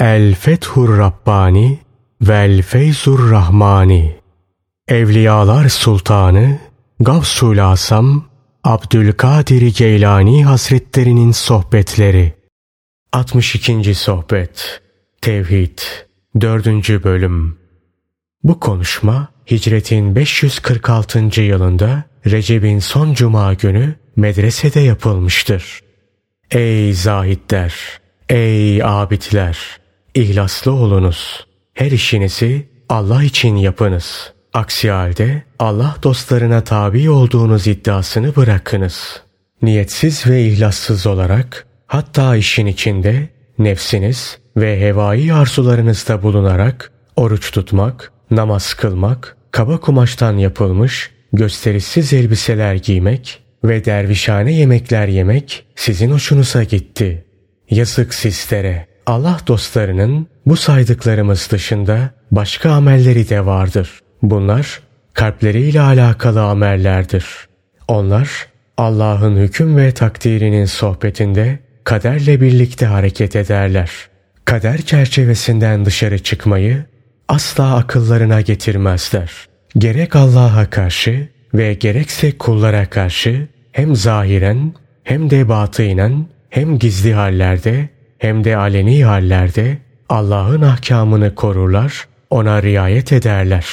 El Fethur Rabbani Vel Feyzur Rahmani Evliyalar Sultanı Gavsul Asam Abdülkadir Geylani Hazretlerinin Sohbetleri 62. Sohbet Tevhid 4. Bölüm Bu konuşma Hicretin 546. yılında Recep'in son cuma günü medresede yapılmıştır. Ey zahitler! Ey abidler! İhlaslı olunuz. Her işinizi Allah için yapınız. Aksi halde Allah dostlarına tabi olduğunuz iddiasını bırakınız. Niyetsiz ve ihlassız olarak hatta işin içinde nefsiniz ve hevai arzularınızda bulunarak oruç tutmak, namaz kılmak, kaba kumaştan yapılmış gösterişsiz elbiseler giymek ve dervişhane yemekler yemek sizin hoşunuza gitti. Yazık sizlere. Allah dostlarının bu saydıklarımız dışında başka amelleri de vardır. Bunlar kalpleriyle alakalı amellerdir. Onlar Allah'ın hüküm ve takdirinin sohbetinde kaderle birlikte hareket ederler. Kader çerçevesinden dışarı çıkmayı asla akıllarına getirmezler. Gerek Allah'a karşı ve gerekse kullara karşı hem zahiren hem de batınen hem gizli hallerde hem de aleni hallerde Allah'ın ahkamını korurlar, ona riayet ederler.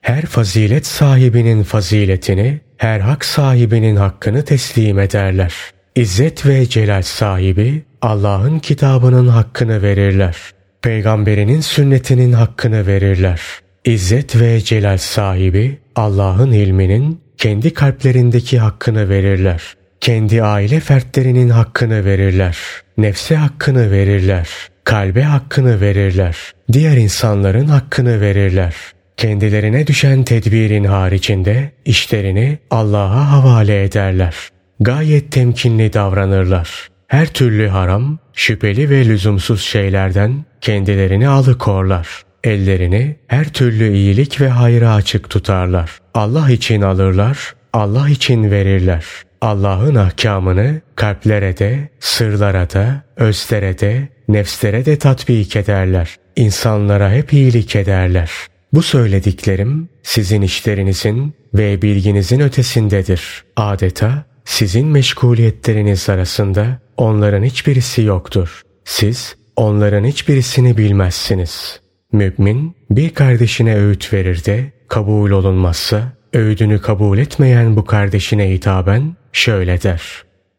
Her fazilet sahibinin faziletini, her hak sahibinin hakkını teslim ederler. İzzet ve celal sahibi Allah'ın kitabının hakkını verirler. Peygamberinin sünnetinin hakkını verirler. İzzet ve celal sahibi Allah'ın ilminin kendi kalplerindeki hakkını verirler. Kendi aile fertlerinin hakkını verirler. Nefse hakkını verirler. Kalbe hakkını verirler. Diğer insanların hakkını verirler. Kendilerine düşen tedbirin haricinde işlerini Allah'a havale ederler. Gayet temkinli davranırlar. Her türlü haram, şüpheli ve lüzumsuz şeylerden kendilerini alıkorlar. Ellerini her türlü iyilik ve hayra açık tutarlar. Allah için alırlar, Allah için verirler. Allah'ın ahkamını kalplere de, sırlara da, özlere de, nefslere de tatbik ederler. İnsanlara hep iyilik ederler. Bu söylediklerim sizin işlerinizin ve bilginizin ötesindedir. Adeta sizin meşguliyetleriniz arasında onların hiçbirisi yoktur. Siz onların hiçbirisini bilmezsiniz. Mümin bir kardeşine öğüt verir de kabul olunmazsa öğüdünü kabul etmeyen bu kardeşine hitaben şöyle der.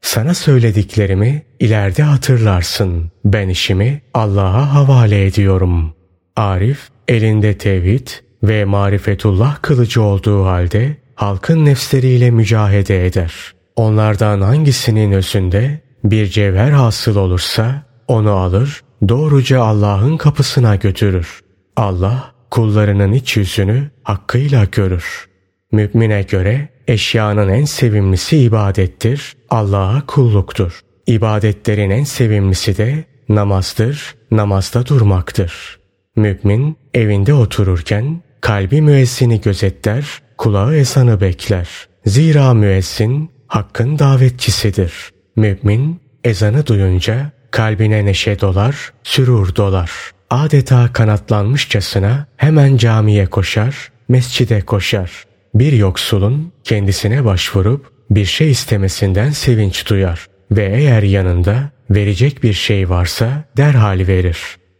Sana söylediklerimi ileride hatırlarsın. Ben işimi Allah'a havale ediyorum. Arif elinde tevhid ve marifetullah kılıcı olduğu halde halkın nefsleriyle mücahede eder. Onlardan hangisinin özünde bir cevher hasıl olursa onu alır doğruca Allah'ın kapısına götürür. Allah kullarının iç yüzünü hakkıyla görür. Mümine göre eşyanın en sevimlisi ibadettir, Allah'a kulluktur. İbadetlerin en sevimlisi de namazdır, namazda durmaktır. Mümin evinde otururken kalbi müezzini gözetler, kulağı ezanı bekler. Zira müezzin hakkın davetçisidir. Mümin ezanı duyunca kalbine neşe dolar, sürur dolar. Adeta kanatlanmışçasına hemen camiye koşar, mescide koşar. Bir yoksulun kendisine başvurup bir şey istemesinden sevinç duyar ve eğer yanında verecek bir şey varsa derhal verir.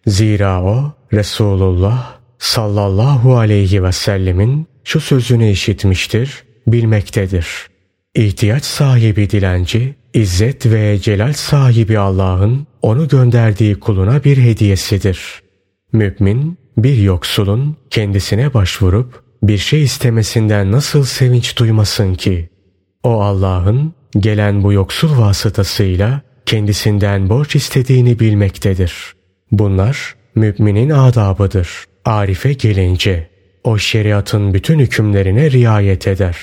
Zira o Resulullah sallallahu aleyhi ve sellemin şu sözünü işitmiştir, bilmektedir. İhtiyaç sahibi dilenci, İzzet ve celal sahibi Allah'ın onu gönderdiği kuluna bir hediyesidir. Mümin bir yoksulun kendisine başvurup bir şey istemesinden nasıl sevinç duymasın ki? O Allah'ın gelen bu yoksul vasıtasıyla kendisinden borç istediğini bilmektedir. Bunlar müminin adabıdır. Arife gelince o şeriatın bütün hükümlerine riayet eder.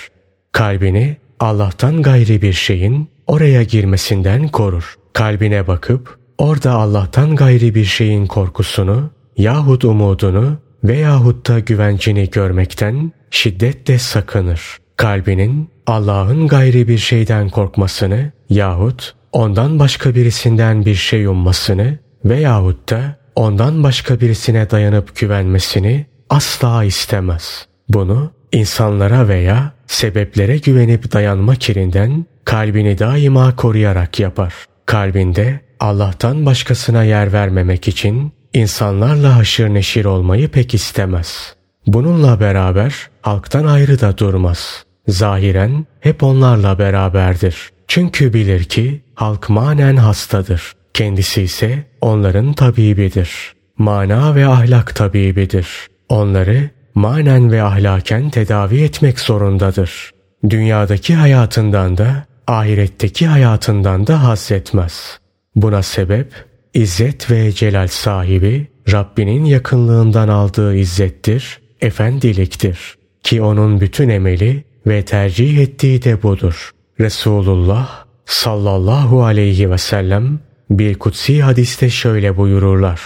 Kalbini Allah'tan gayri bir şeyin oraya girmesinden korur. Kalbine bakıp orada Allah'tan gayri bir şeyin korkusunu yahut umudunu veyahut da güvencini görmekten şiddetle sakınır. Kalbinin Allah'ın gayri bir şeyden korkmasını yahut ondan başka birisinden bir şey ummasını veyahut da ondan başka birisine dayanıp güvenmesini asla istemez. Bunu insanlara veya sebeplere güvenip dayanma kirinden kalbini daima koruyarak yapar. Kalbinde Allah'tan başkasına yer vermemek için insanlarla haşır neşir olmayı pek istemez. Bununla beraber halktan ayrı da durmaz. Zahiren hep onlarla beraberdir. Çünkü bilir ki halk manen hastadır. Kendisi ise onların tabibidir. Mana ve ahlak tabibidir. Onları manen ve ahlaken tedavi etmek zorundadır. Dünyadaki hayatından da ahiretteki hayatından da haz etmez. Buna sebep İzzet ve celal sahibi Rabbinin yakınlığından aldığı izzettir, efendiliktir. Ki onun bütün emeli ve tercih ettiği de budur. Resulullah sallallahu aleyhi ve sellem bir kutsi hadiste şöyle buyururlar.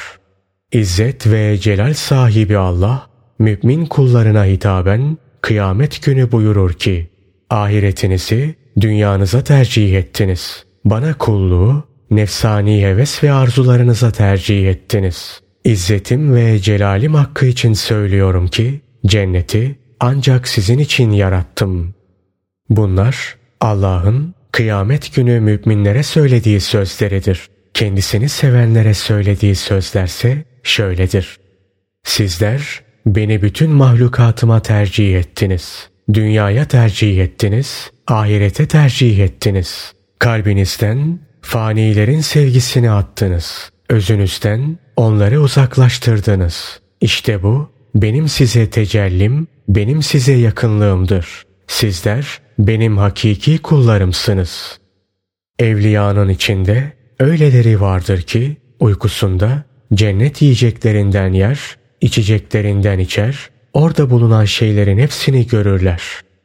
İzzet ve celal sahibi Allah mümin kullarına hitaben kıyamet günü buyurur ki ahiretinizi dünyanıza tercih ettiniz. Bana kulluğu nefsani heves ve arzularınıza tercih ettiniz. İzzetim ve celalim hakkı için söylüyorum ki cenneti ancak sizin için yarattım. Bunlar Allah'ın kıyamet günü müminlere söylediği sözleridir. Kendisini sevenlere söylediği sözlerse şöyledir. Sizler beni bütün mahlukatıma tercih ettiniz. Dünyaya tercih ettiniz, ahirete tercih ettiniz. Kalbinizden Fanilerin sevgisini attınız. Özünüzden onları uzaklaştırdınız. İşte bu benim size tecellim, benim size yakınlığımdır. Sizler benim hakiki kullarımsınız. Evliyanın içinde öyleleri vardır ki uykusunda cennet yiyeceklerinden yer, içeceklerinden içer, orada bulunan şeylerin hepsini görürler.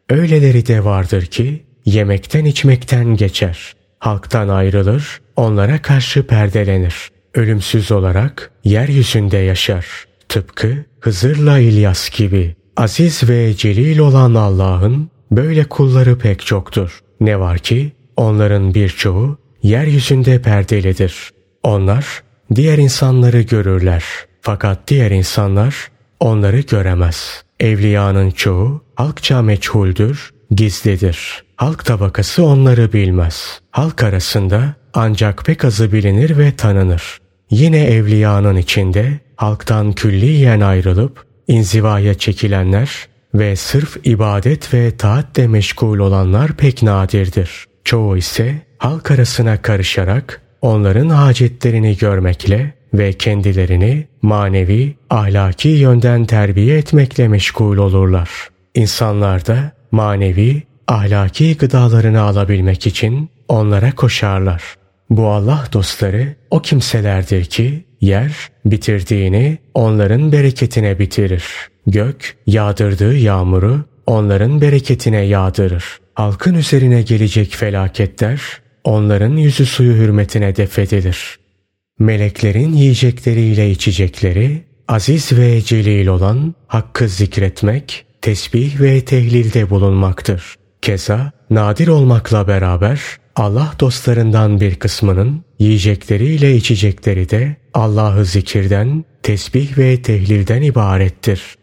Öyleleri de vardır ki yemekten içmekten geçer halktan ayrılır, onlara karşı perdelenir. Ölümsüz olarak yeryüzünde yaşar. Tıpkı Hızır'la İlyas gibi. Aziz ve celil olan Allah'ın böyle kulları pek çoktur. Ne var ki onların birçoğu yeryüzünde perdelidir. Onlar diğer insanları görürler. Fakat diğer insanlar onları göremez. Evliyanın çoğu halkça meçhuldür, gizlidir. Halk tabakası onları bilmez. Halk arasında ancak pek azı bilinir ve tanınır. Yine evliyanın içinde halktan külliyen ayrılıp inzivaya çekilenler ve sırf ibadet ve taatle meşgul olanlar pek nadirdir. Çoğu ise halk arasına karışarak onların hacetlerini görmekle ve kendilerini manevi, ahlaki yönden terbiye etmekle meşgul olurlar. İnsanlar da manevi ahlaki gıdalarını alabilmek için onlara koşarlar. Bu Allah dostları o kimselerdir ki yer bitirdiğini onların bereketine bitirir. Gök yağdırdığı yağmuru onların bereketine yağdırır. Halkın üzerine gelecek felaketler onların yüzü suyu hürmetine defedilir. Meleklerin yiyecekleriyle içecekleri aziz ve celil olan hakkı zikretmek, tesbih ve tehlilde bulunmaktır. Keza nadir olmakla beraber Allah dostlarından bir kısmının yiyecekleriyle içecekleri de Allah'ı zikirden, tesbih ve tehlilden ibarettir.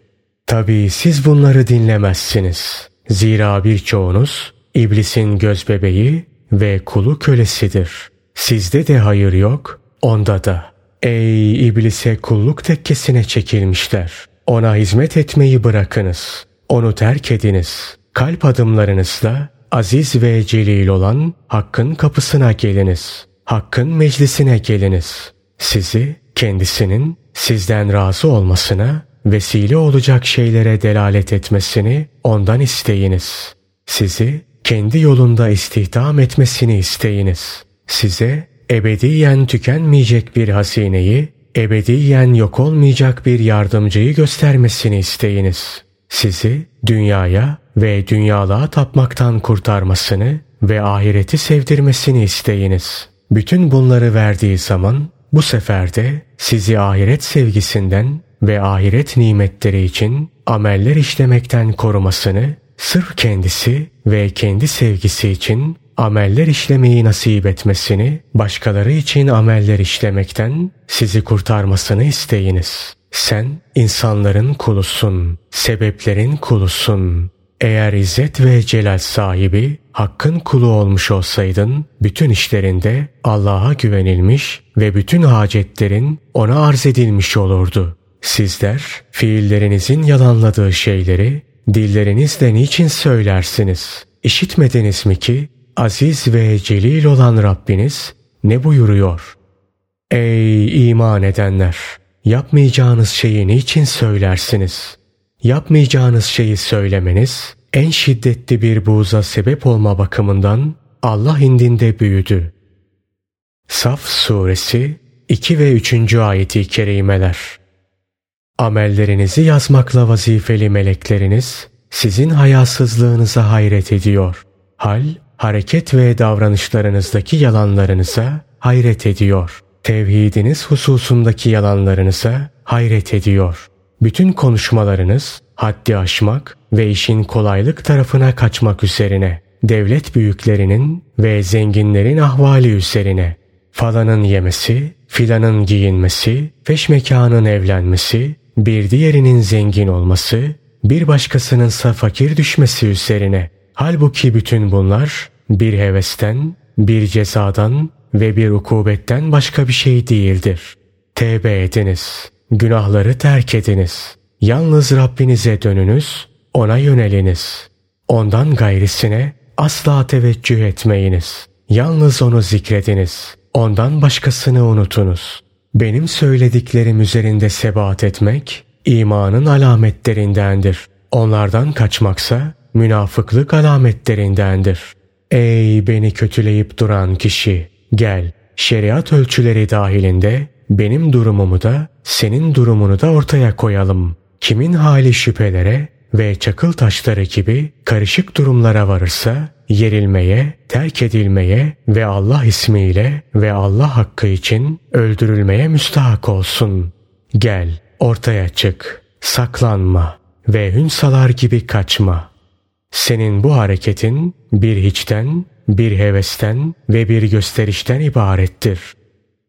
Tabi siz bunları dinlemezsiniz. Zira birçoğunuz iblisin gözbebeği ve kulu kölesidir. Sizde de hayır yok, onda da. Ey iblise kulluk tekkesine çekilmişler. Ona hizmet etmeyi bırakınız. Onu terk ediniz. Kalp adımlarınızla aziz ve celil olan Hakk'ın kapısına geliniz. Hakk'ın meclisine geliniz. Sizi kendisinin sizden razı olmasına vesile olacak şeylere delalet etmesini ondan isteyiniz. Sizi kendi yolunda istihdam etmesini isteyiniz. Size ebediyen tükenmeyecek bir hazineyi, ebediyen yok olmayacak bir yardımcıyı göstermesini isteyiniz. Sizi dünyaya ve dünyalığa tapmaktan kurtarmasını ve ahireti sevdirmesini isteyiniz. Bütün bunları verdiği zaman bu sefer de sizi ahiret sevgisinden ve ahiret nimetleri için ameller işlemekten korumasını sırf kendisi ve kendi sevgisi için ameller işlemeyi nasip etmesini, başkaları için ameller işlemekten sizi kurtarmasını isteyiniz. Sen insanların kulusun, sebeplerin kulusun. Eğer izzet ve celal sahibi, hakkın kulu olmuş olsaydın, bütün işlerinde Allah'a güvenilmiş ve bütün hacetlerin ona arz edilmiş olurdu. Sizler, fiillerinizin yalanladığı şeyleri, dillerinizle niçin söylersiniz? İşitmediniz mi ki, aziz ve celil olan Rabbiniz ne buyuruyor? Ey iman edenler! Yapmayacağınız şeyi niçin söylersiniz? Yapmayacağınız şeyi söylemeniz en şiddetli bir buğza sebep olma bakımından Allah indinde büyüdü. Saf Suresi 2 ve 3. ayeti kerimeler Amellerinizi yazmakla vazifeli melekleriniz sizin hayasızlığınıza hayret ediyor. Hal, hareket ve davranışlarınızdaki yalanlarınıza hayret ediyor. Tevhidiniz hususundaki yalanlarınıza hayret ediyor. Bütün konuşmalarınız haddi aşmak ve işin kolaylık tarafına kaçmak üzerine, devlet büyüklerinin ve zenginlerin ahvali üzerine, falanın yemesi, filanın giyinmesi, feşmekanın evlenmesi, bir diğerinin zengin olması, bir başkasınınsa fakir düşmesi üzerine. Halbuki bütün bunlar bir hevesten, bir cezadan ve bir ukubetten başka bir şey değildir. Tevbe ediniz, günahları terk ediniz. Yalnız Rabbinize dönünüz, ona yöneliniz. Ondan gayrisine asla teveccüh etmeyiniz. Yalnız onu zikrediniz. Ondan başkasını unutunuz. Benim söylediklerim üzerinde sebat etmek imanın alametlerindendir. Onlardan kaçmaksa münafıklık alametlerindendir. Ey beni kötüleyip duran kişi! Gel, şeriat ölçüleri dahilinde benim durumumu da senin durumunu da ortaya koyalım. Kimin hali şüphelere ve çakıl taşları gibi karışık durumlara varırsa yerilmeye, terk edilmeye ve Allah ismiyle ve Allah hakkı için öldürülmeye müstahak olsun. Gel, ortaya çık, saklanma ve hünsalar gibi kaçma. Senin bu hareketin bir hiçten, bir hevesten ve bir gösterişten ibarettir.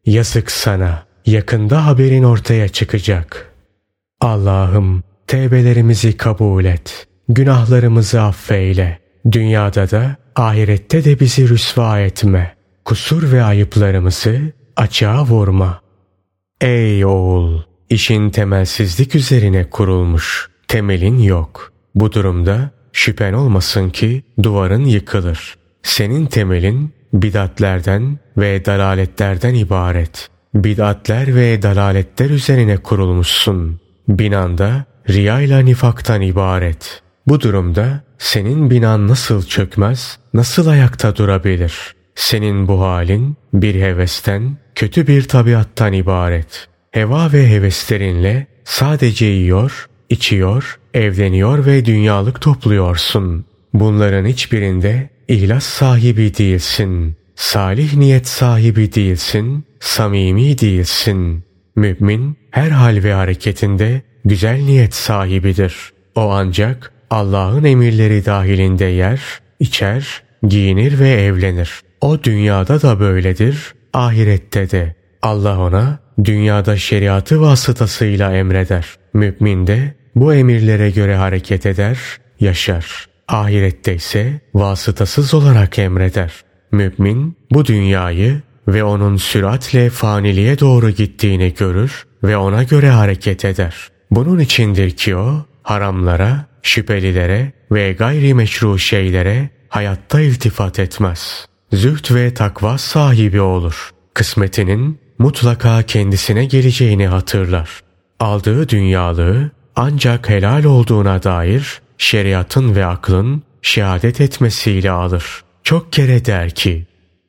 Yazık sana, yakında haberin ortaya çıkacak. Allah'ım tevbelerimizi kabul et, günahlarımızı affeyle. Dünyada da ahirette de bizi rüsva etme. Kusur ve ayıplarımızı açığa vurma. Ey oğul! işin temelsizlik üzerine kurulmuş. Temelin yok. Bu durumda şüphen olmasın ki duvarın yıkılır. Senin temelin bidatlerden ve dalaletlerden ibaret. Bidatler ve dalaletler üzerine kurulmuşsun. Binanda riyayla nifaktan ibaret. Bu durumda senin binan nasıl çökmez, nasıl ayakta durabilir? Senin bu halin bir hevesten, kötü bir tabiattan ibaret. Heva ve heveslerinle sadece yiyor, içiyor, evleniyor ve dünyalık topluyorsun. Bunların hiçbirinde ihlas sahibi değilsin. Salih niyet sahibi değilsin, samimi değilsin. Mümin her hal ve hareketinde güzel niyet sahibidir. O ancak Allah'ın emirleri dahilinde yer, içer, giyinir ve evlenir. O dünyada da böyledir, ahirette de. Allah ona dünyada şeriatı vasıtasıyla emreder. Mümin de bu emirlere göre hareket eder, yaşar. Ahirette ise vasıtasız olarak emreder. Mümin bu dünyayı ve onun süratle faniliğe doğru gittiğini görür ve ona göre hareket eder. Bunun içindir ki o haramlara, şüphelilere ve gayri meşru şeylere hayatta iltifat etmez. Züht ve takva sahibi olur. Kısmetinin mutlaka kendisine geleceğini hatırlar. Aldığı dünyalığı ancak helal olduğuna dair şeriatın ve aklın şehadet etmesiyle alır. Çok kere der ki,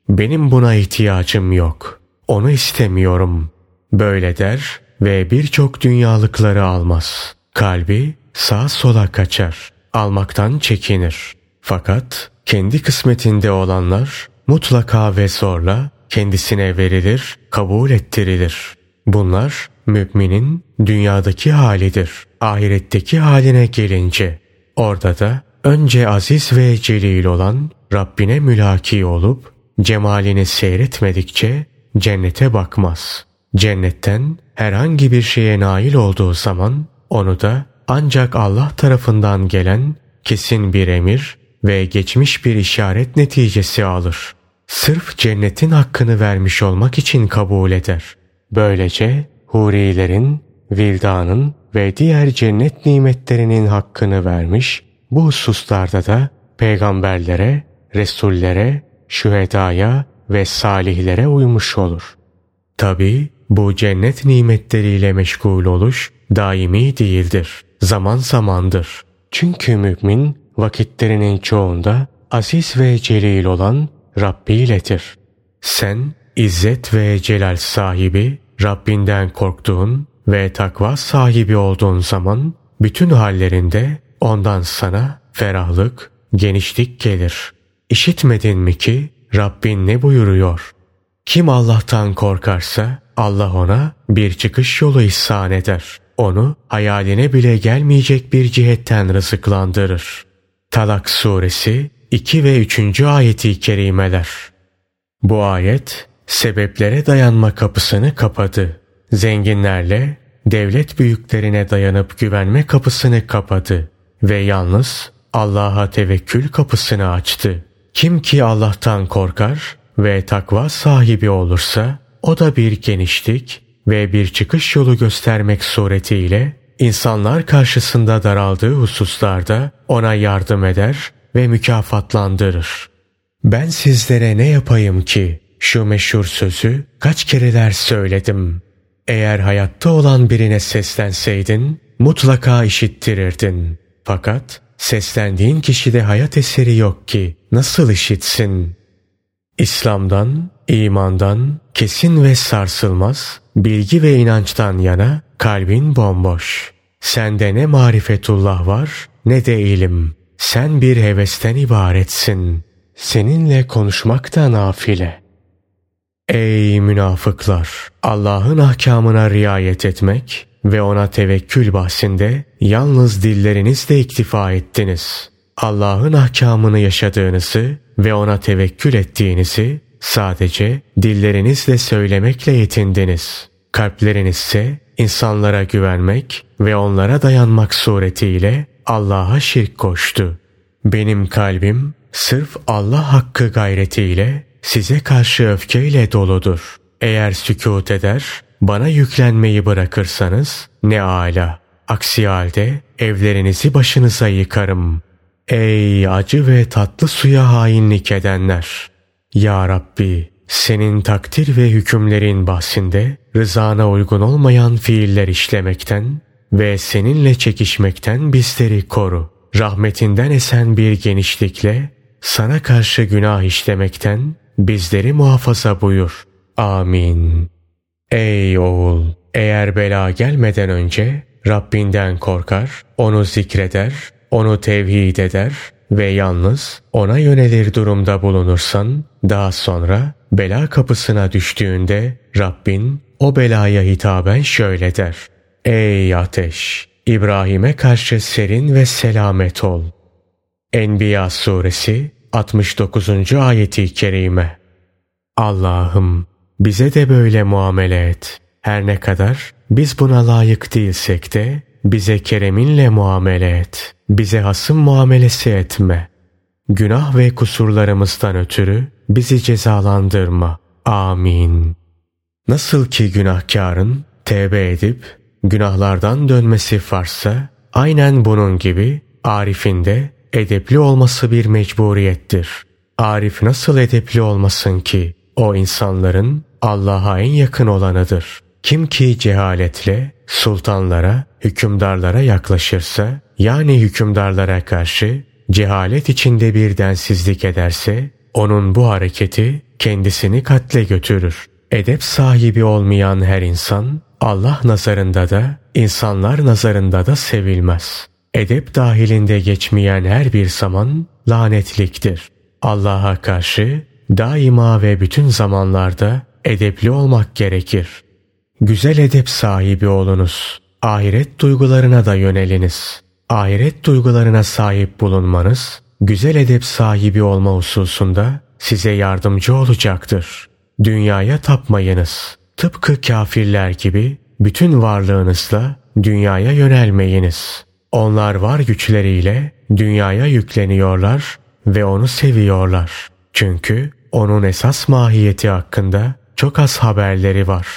benim buna ihtiyacım yok, onu istemiyorum. Böyle der ve birçok dünyalıkları almaz. Kalbi sağa sola kaçar, almaktan çekinir. Fakat kendi kısmetinde olanlar mutlaka ve zorla kendisine verilir, kabul ettirilir. Bunlar müminin dünyadaki halidir. Ahiretteki haline gelince orada da önce aziz ve celil olan Rabbine mülaki olup cemalini seyretmedikçe cennete bakmaz. Cennetten herhangi bir şeye nail olduğu zaman onu da ancak Allah tarafından gelen kesin bir emir ve geçmiş bir işaret neticesi alır. Sırf cennetin hakkını vermiş olmak için kabul eder. Böylece hurilerin, vildanın ve diğer cennet nimetlerinin hakkını vermiş, bu hususlarda da peygamberlere, resullere, şühedaya ve salihlere uymuş olur. Tabi bu cennet nimetleriyle meşgul oluş daimi değildir. Zaman zamandır. Çünkü mümin vakitlerinin çoğunda aziz ve celil olan Rabbi iledir. Sen izzet ve celal sahibi, Rabbinden korktuğun ve takva sahibi olduğun zaman bütün hallerinde ondan sana ferahlık, genişlik gelir. İşitmedin mi ki Rabbin ne buyuruyor? Kim Allah'tan korkarsa Allah ona bir çıkış yolu ihsan eder. Onu hayaline bile gelmeyecek bir cihetten rızıklandırır. Talak suresi 2 ve 3. ayeti kerimeler. Bu ayet sebeplere dayanma kapısını kapadı. Zenginlerle devlet büyüklerine dayanıp güvenme kapısını kapadı ve yalnız Allah'a tevekkül kapısını açtı. Kim ki Allah'tan korkar ve takva sahibi olursa o da bir genişlik ve bir çıkış yolu göstermek suretiyle insanlar karşısında daraldığı hususlarda ona yardım eder ve mükafatlandırır. Ben sizlere ne yapayım ki şu meşhur sözü kaç kereler söyledim. Eğer hayatta olan birine seslenseydin mutlaka işittirirdin. Fakat seslendiğin kişide hayat eseri yok ki nasıl işitsin? İslam'dan, imandan, kesin ve sarsılmaz, bilgi ve inançtan yana kalbin bomboş. Sende ne marifetullah var ne de ilim. Sen bir hevesten ibaretsin. Seninle konuşmak da nafile. Ey münafıklar! Allah'ın ahkamına riayet etmek ve ona tevekkül bahsinde yalnız dillerinizle iktifa ettiniz. Allah'ın ahkamını yaşadığınızı ve ona tevekkül ettiğinizi sadece dillerinizle söylemekle yetindiniz. Kalpleriniz ise insanlara güvenmek ve onlara dayanmak suretiyle Allah'a şirk koştu. Benim kalbim sırf Allah hakkı gayretiyle size karşı öfkeyle doludur. Eğer sükut eder, bana yüklenmeyi bırakırsanız ne ala. Aksi halde evlerinizi başınıza yıkarım. Ey acı ve tatlı suya hainlik edenler! Ya Rabbi, senin takdir ve hükümlerin bahsinde rızana uygun olmayan fiiller işlemekten ve seninle çekişmekten bizleri koru. Rahmetinden esen bir genişlikle sana karşı günah işlemekten bizleri muhafaza buyur. Amin. Ey oğul! Eğer bela gelmeden önce Rabbinden korkar, onu zikreder, onu tevhid eder ve yalnız ona yönelir durumda bulunursan, daha sonra bela kapısına düştüğünde Rabbin o belaya hitaben şöyle der. Ey ateş! İbrahim'e karşı serin ve selamet ol. Enbiya suresi 69. ayeti kerime. Allah'ım bize de böyle muamele et. Her ne kadar biz buna layık değilsek de bize kereminle muamele et. Bize hasım muamelesi etme. Günah ve kusurlarımızdan ötürü bizi cezalandırma. Amin. Nasıl ki günahkarın tevbe edip günahlardan dönmesi varsa aynen bunun gibi Arif'in de edepli olması bir mecburiyettir. Arif nasıl edepli olmasın ki? O insanların Allah'a en yakın olanıdır. Kim ki cehaletle sultanlara, hükümdarlara yaklaşırsa, yani hükümdarlara karşı cehalet içinde bir densizlik ederse, onun bu hareketi kendisini katle götürür. Edep sahibi olmayan her insan, Allah nazarında da, insanlar nazarında da sevilmez. Edep dahilinde geçmeyen her bir zaman lanetliktir. Allah'a karşı daima ve bütün zamanlarda edepli olmak gerekir. Güzel edep sahibi olunuz. Ahiret duygularına da yöneliniz. Ahiret duygularına sahip bulunmanız, güzel edep sahibi olma hususunda size yardımcı olacaktır. Dünyaya tapmayınız. Tıpkı kafirler gibi bütün varlığınızla dünyaya yönelmeyiniz. Onlar var güçleriyle dünyaya yükleniyorlar ve onu seviyorlar. Çünkü onun esas mahiyeti hakkında çok az haberleri var.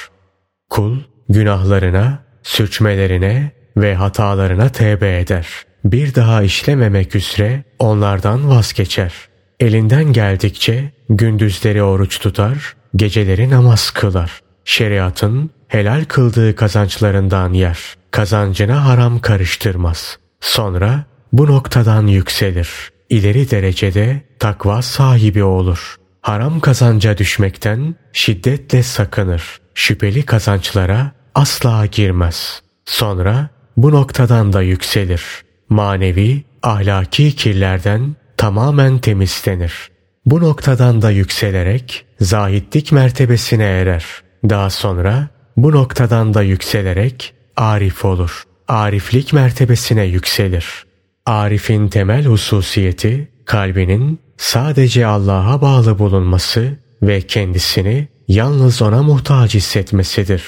Kul günahlarına, sürçmelerine ve hatalarına tevbe eder. Bir daha işlememek üzere onlardan vazgeçer. Elinden geldikçe gündüzleri oruç tutar, geceleri namaz kılar. Şeriatın helal kıldığı kazançlarından yer. Kazancına haram karıştırmaz. Sonra bu noktadan yükselir. İleri derecede takva sahibi olur. Haram kazanca düşmekten şiddetle sakınır. Şüpheli kazançlara asla girmez. Sonra bu noktadan da yükselir. Manevi, ahlaki kirlerden tamamen temizlenir. Bu noktadan da yükselerek zahitlik mertebesine erer. Daha sonra bu noktadan da yükselerek arif olur. Ariflik mertebesine yükselir. Arif'in temel hususiyeti kalbinin sadece Allah'a bağlı bulunması ve kendisini yalnız ona muhtaç hissetmesidir.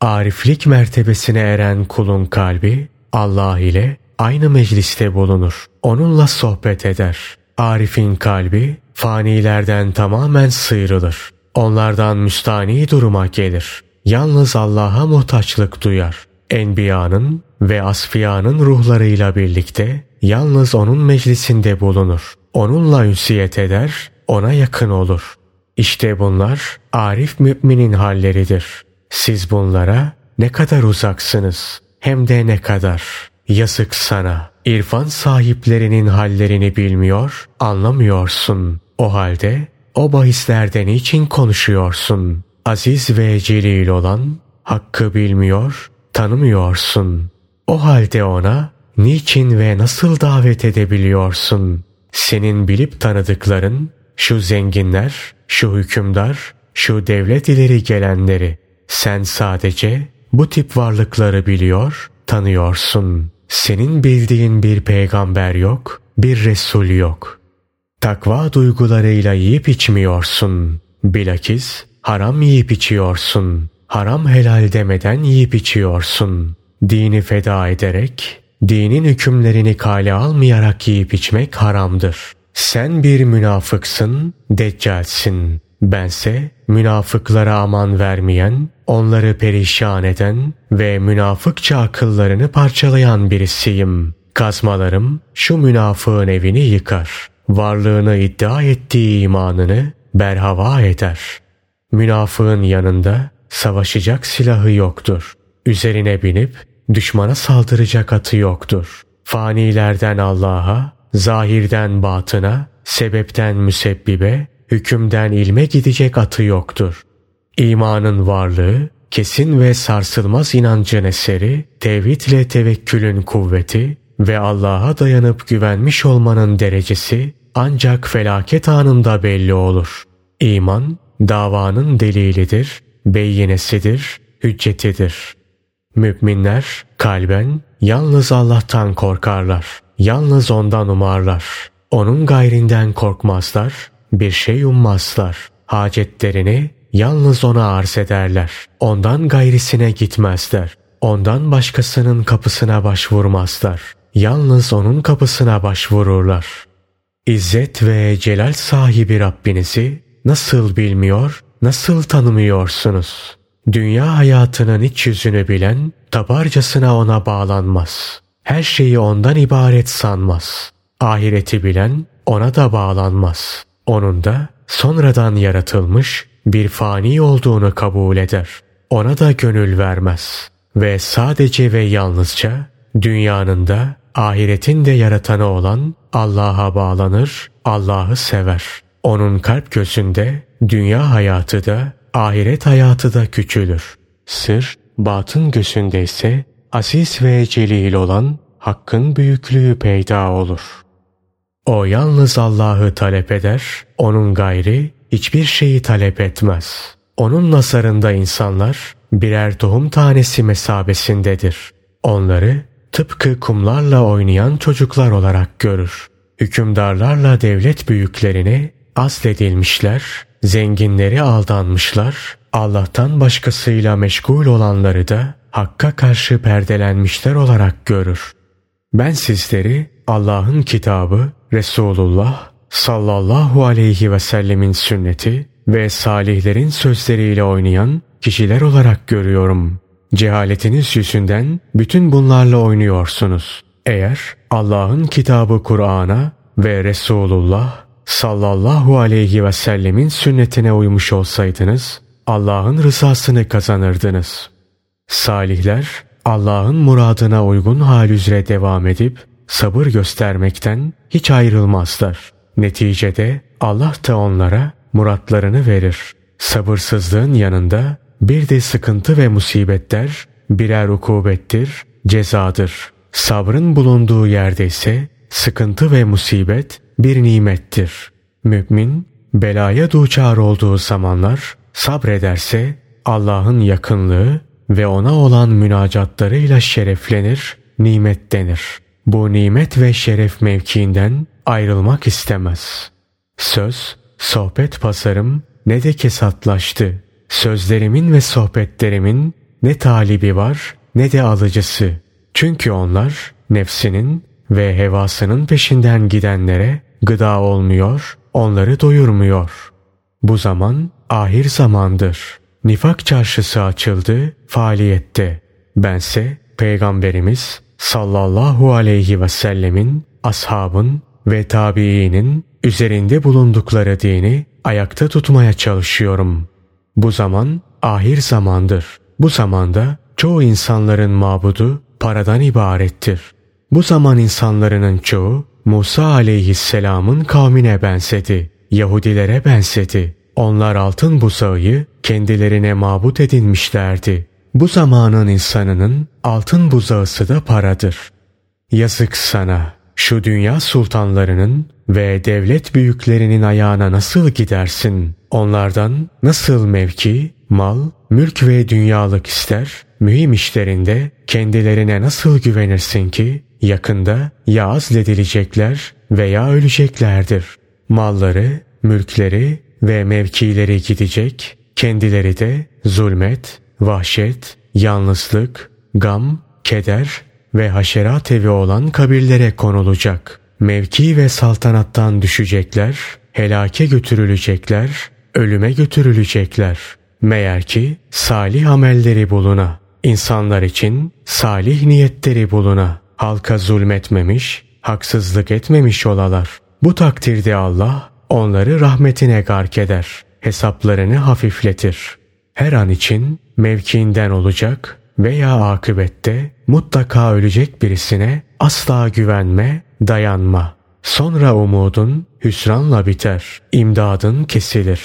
Ariflik mertebesine eren kulun kalbi Allah ile aynı mecliste bulunur. Onunla sohbet eder. Arif'in kalbi fanilerden tamamen sıyrılır. Onlardan müstani duruma gelir. Yalnız Allah'a muhtaçlık duyar. Enbiyanın ve asfiyanın ruhlarıyla birlikte yalnız onun meclisinde bulunur. Onunla ünsiyet eder, ona yakın olur. İşte bunlar arif müminin halleridir. Siz bunlara ne kadar uzaksınız hem de ne kadar. Yazık sana. İrfan sahiplerinin hallerini bilmiyor, anlamıyorsun. O halde o bahislerden için konuşuyorsun? Aziz ve celil olan hakkı bilmiyor, tanımıyorsun. O halde ona niçin ve nasıl davet edebiliyorsun? Senin bilip tanıdıkların şu zenginler, şu hükümdar, şu devlet ileri gelenleri. Sen sadece bu tip varlıkları biliyor, tanıyorsun. Senin bildiğin bir peygamber yok, bir resul yok. Takva duygularıyla yiyip içmiyorsun. Bilakis haram yiyip içiyorsun. Haram helal demeden yiyip içiyorsun. Dini feda ederek, dinin hükümlerini kale almayarak yiyip içmek haramdır. Sen bir münafıksın, deccalsin. Bense münafıklara aman vermeyen, onları perişan eden ve münafıkça akıllarını parçalayan birisiyim. Kazmalarım şu münafığın evini yıkar. Varlığını iddia ettiği imanını berhava eder. Münafığın yanında savaşacak silahı yoktur. Üzerine binip düşmana saldıracak atı yoktur. Fanilerden Allah'a, zahirden batına, sebepten müsebbibe, hükümden ilme gidecek atı yoktur. İmanın varlığı, kesin ve sarsılmaz inancın eseri, tevhid ile tevekkülün kuvveti ve Allah'a dayanıp güvenmiş olmanın derecesi ancak felaket anında belli olur. İman, davanın delilidir, beyinesidir, hüccetidir. Müminler kalben yalnız Allah'tan korkarlar. Yalnız ondan umarlar. Onun gayrinden korkmazlar, bir şey ummazlar. Hacetlerini yalnız ona arz ederler. Ondan gayrisine gitmezler. Ondan başkasının kapısına başvurmazlar. Yalnız onun kapısına başvururlar. İzzet ve celal sahibi Rabbinizi nasıl bilmiyor, nasıl tanımıyorsunuz? Dünya hayatının iç yüzünü bilen tabarcasına ona bağlanmaz. Her şeyi ondan ibaret sanmaz. Ahireti bilen ona da bağlanmaz. Onun da sonradan yaratılmış bir fani olduğunu kabul eder. Ona da gönül vermez. Ve sadece ve yalnızca dünyanın da ahiretin de yaratanı olan Allah'a bağlanır, Allah'ı sever. Onun kalp gözünde dünya hayatı da ahiret hayatı da küçülür. Sır batın gözünde ise aziz ve celil olan hakkın büyüklüğü peyda olur. O yalnız Allah'ı talep eder, onun gayri hiçbir şeyi talep etmez. Onun nazarında insanlar birer tohum tanesi mesabesindedir. Onları tıpkı kumlarla oynayan çocuklar olarak görür. Hükümdarlarla devlet büyüklerini asledilmişler, zenginleri aldanmışlar, Allah'tan başkasıyla meşgul olanları da Hakk'a karşı perdelenmişler olarak görür. Ben sizleri Allah'ın kitabı, Resulullah sallallahu aleyhi ve sellemin sünneti ve salihlerin sözleriyle oynayan kişiler olarak görüyorum. Cehaletiniz yüzünden bütün bunlarla oynuyorsunuz. Eğer Allah'ın kitabı Kur'an'a ve Resulullah sallallahu aleyhi ve sellemin sünnetine uymuş olsaydınız Allah'ın rızasını kazanırdınız. Salihler Allah'ın muradına uygun hal üzere devam edip sabır göstermekten hiç ayrılmazlar. Neticede Allah da onlara muratlarını verir. Sabırsızlığın yanında bir de sıkıntı ve musibetler birer ukubettir, cezadır. Sabrın bulunduğu yerde ise sıkıntı ve musibet bir nimettir. Mümin belaya duçar olduğu zamanlar sabrederse Allah'ın yakınlığı ve ona olan münacatlarıyla şereflenir, nimet denir. Bu nimet ve şeref mevkiinden ayrılmak istemez. Söz, sohbet pasarım ne de kesatlaştı. Sözlerimin ve sohbetlerimin ne talibi var ne de alıcısı. Çünkü onlar nefsinin ve hevasının peşinden gidenlere gıda olmuyor, onları doyurmuyor. Bu zaman ahir zamandır. Nifak çarşısı açıldı faaliyette. Bense Peygamberimiz sallallahu aleyhi ve sellemin, ashabın ve tabiinin üzerinde bulundukları dini ayakta tutmaya çalışıyorum. Bu zaman ahir zamandır. Bu zamanda çoğu insanların mabudu paradan ibarettir. Bu zaman insanların çoğu Musa aleyhisselamın kavmine benzedi. Yahudilere benzedi. Onlar altın buzağı kendilerine mabut edinmişlerdi. Bu zamanın insanının altın buzağısı da paradır. Yazık sana. Şu dünya sultanlarının ve devlet büyüklerinin ayağına nasıl gidersin? Onlardan nasıl mevki, mal, mülk ve dünyalık ister? Mühim işlerinde kendilerine nasıl güvenirsin ki yakında ya azledilecekler veya öleceklerdir. Malları, mülkleri ve mevkileri gidecek, kendileri de zulmet, vahşet, yalnızlık, gam, keder ve haşerat evi olan kabirlere konulacak. Mevki ve saltanattan düşecekler, helake götürülecekler, ölüme götürülecekler. Meğer ki salih amelleri buluna, insanlar için salih niyetleri buluna, halka zulmetmemiş, haksızlık etmemiş olalar. Bu takdirde Allah onları rahmetine gark eder, hesaplarını hafifletir. Her an için mevkiinden olacak veya akıbette mutlaka ölecek birisine asla güvenme, dayanma. Sonra umudun hüsranla biter, imdadın kesilir.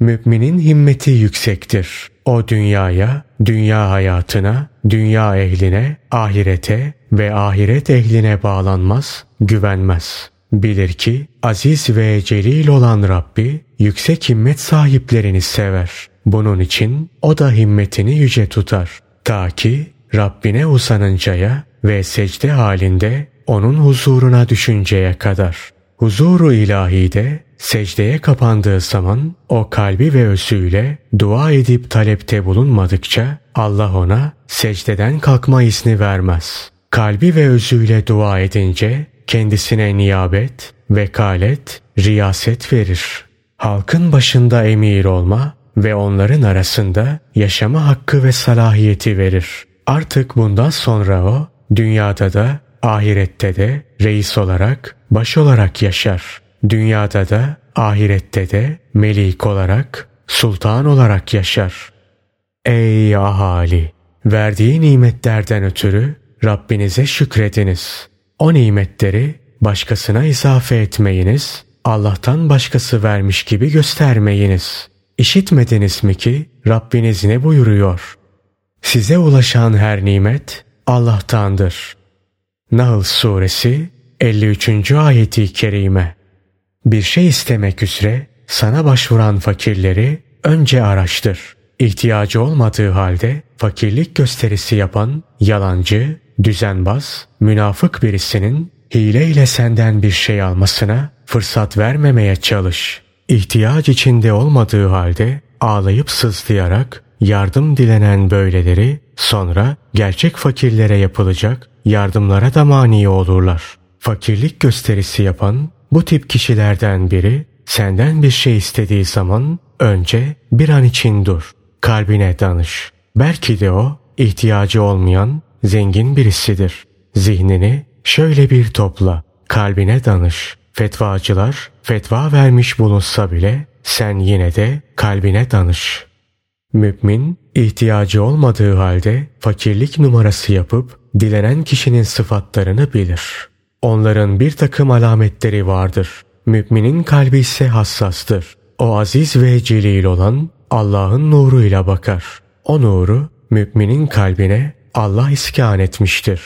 Müminin himmeti yüksektir. O dünyaya, dünya hayatına, dünya ehline, ahirete ve ahiret ehline bağlanmaz, güvenmez. Bilir ki aziz ve celil olan Rabbi yüksek himmet sahiplerini sever. Bunun için o da himmetini yüce tutar. Ta ki Rabbine uzanıncaya ve secde halinde onun huzuruna düşünceye kadar. Huzuru ilahide secdeye kapandığı zaman o kalbi ve özüyle dua edip talepte bulunmadıkça Allah ona secdeden kalkma izni vermez. Kalbi ve özüyle dua edince kendisine niyabet, vekalet, riyaset verir. Halkın başında emir olma ve onların arasında yaşama hakkı ve salahiyeti verir. Artık bundan sonra o dünyada da ahirette de reis olarak, baş olarak yaşar. Dünyada da ahirette de melik olarak, sultan olarak yaşar. Ey ahali! Verdiği nimetlerden ötürü Rabbinize şükrediniz. O nimetleri başkasına izafe etmeyiniz, Allah'tan başkası vermiş gibi göstermeyiniz. İşitmediniz mi ki Rabbiniz ne buyuruyor? Size ulaşan her nimet Allah'tandır. Nahl suresi 53. ayeti kerime. Bir şey istemek üzere sana başvuran fakirleri önce araştır. ihtiyacı olmadığı halde fakirlik gösterisi yapan yalancı, düzenbaz, münafık birisinin hileyle senden bir şey almasına fırsat vermemeye çalış. İhtiyaç içinde olmadığı halde ağlayıp sızlayarak yardım dilenen böyleleri sonra gerçek fakirlere yapılacak yardımlara da mani olurlar. Fakirlik gösterisi yapan bu tip kişilerden biri senden bir şey istediği zaman önce bir an için dur. Kalbine danış. Belki de o ihtiyacı olmayan zengin birisidir. Zihnini şöyle bir topla. Kalbine danış. Fetvacılar fetva vermiş bulunsa bile sen yine de kalbine danış. Mümin ihtiyacı olmadığı halde fakirlik numarası yapıp dilenen kişinin sıfatlarını bilir. Onların bir takım alametleri vardır. Müminin kalbi ise hassastır. O aziz ve celil olan Allah'ın nuruyla bakar. O nuru müminin kalbine Allah iskan etmiştir.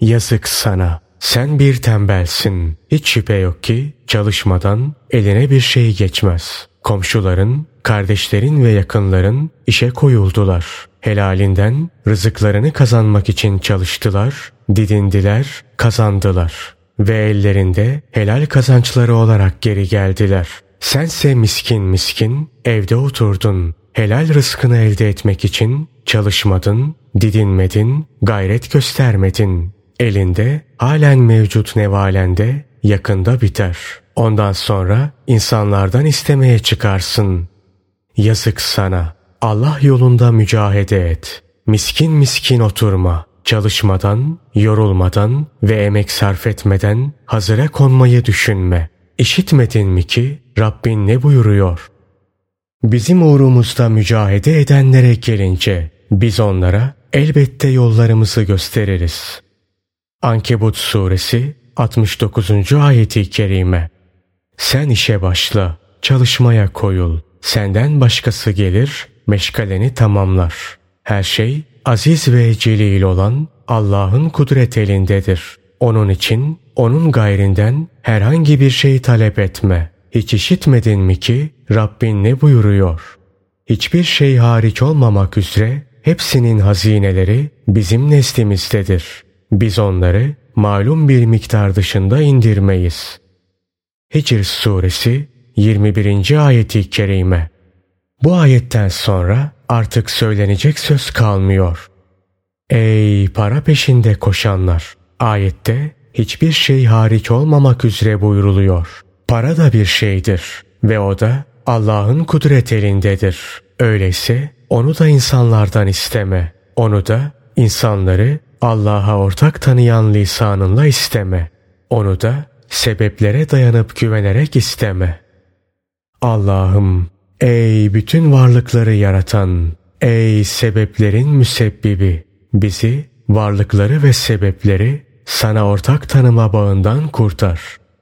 Yazık sana. Sen bir tembelsin. Hiç şüphe yok ki çalışmadan eline bir şey geçmez. Komşuların, kardeşlerin ve yakınların işe koyuldular. Helalinden rızıklarını kazanmak için çalıştılar, didindiler, kazandılar. Ve ellerinde helal kazançları olarak geri geldiler. Sense miskin miskin evde oturdun. Helal rızkını elde etmek için çalışmadın, didinmedin, gayret göstermedin. Elinde halen mevcut nevalende yakında biter. Ondan sonra insanlardan istemeye çıkarsın. Yazık sana. Allah yolunda mücahede et. Miskin miskin oturma. Çalışmadan, yorulmadan ve emek sarf etmeden hazıra konmayı düşünme. İşitmedin mi ki Rabbin ne buyuruyor? Bizim uğrumuzda mücahede edenlere gelince biz onlara elbette yollarımızı gösteririz. Ankebut suresi 69. ayeti kerime Sen işe başla, çalışmaya koyul. Senden başkası gelir, meşgaleni tamamlar. Her şey aziz ve celil olan Allah'ın kudret elindedir. Onun için onun gayrinden herhangi bir şey talep etme. Hiç işitmedin mi ki Rabbin ne buyuruyor? Hiçbir şey hariç olmamak üzere hepsinin hazineleri bizim nezdimizdedir. Biz onları malum bir miktar dışında indirmeyiz. Hicr suresi 21. ayeti kerime. Bu ayetten sonra artık söylenecek söz kalmıyor. Ey para peşinde koşanlar! Ayette hiçbir şey hariç olmamak üzere buyruluyor. Para da bir şeydir ve o da Allah'ın kudret elindedir. Öyleyse onu da insanlardan isteme. Onu da insanları Allah'a ortak tanıyan lisanınla isteme. Onu da sebeplere dayanıp güvenerek isteme. Allah'ım ey bütün varlıkları yaratan, ey sebeplerin müsebbibi bizi varlıkları ve sebepleri sana ortak tanıma bağından kurtar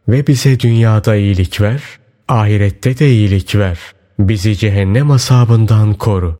ve bize dünyada iyilik ver, ahirette de iyilik ver. Bizi cehennem asabından koru.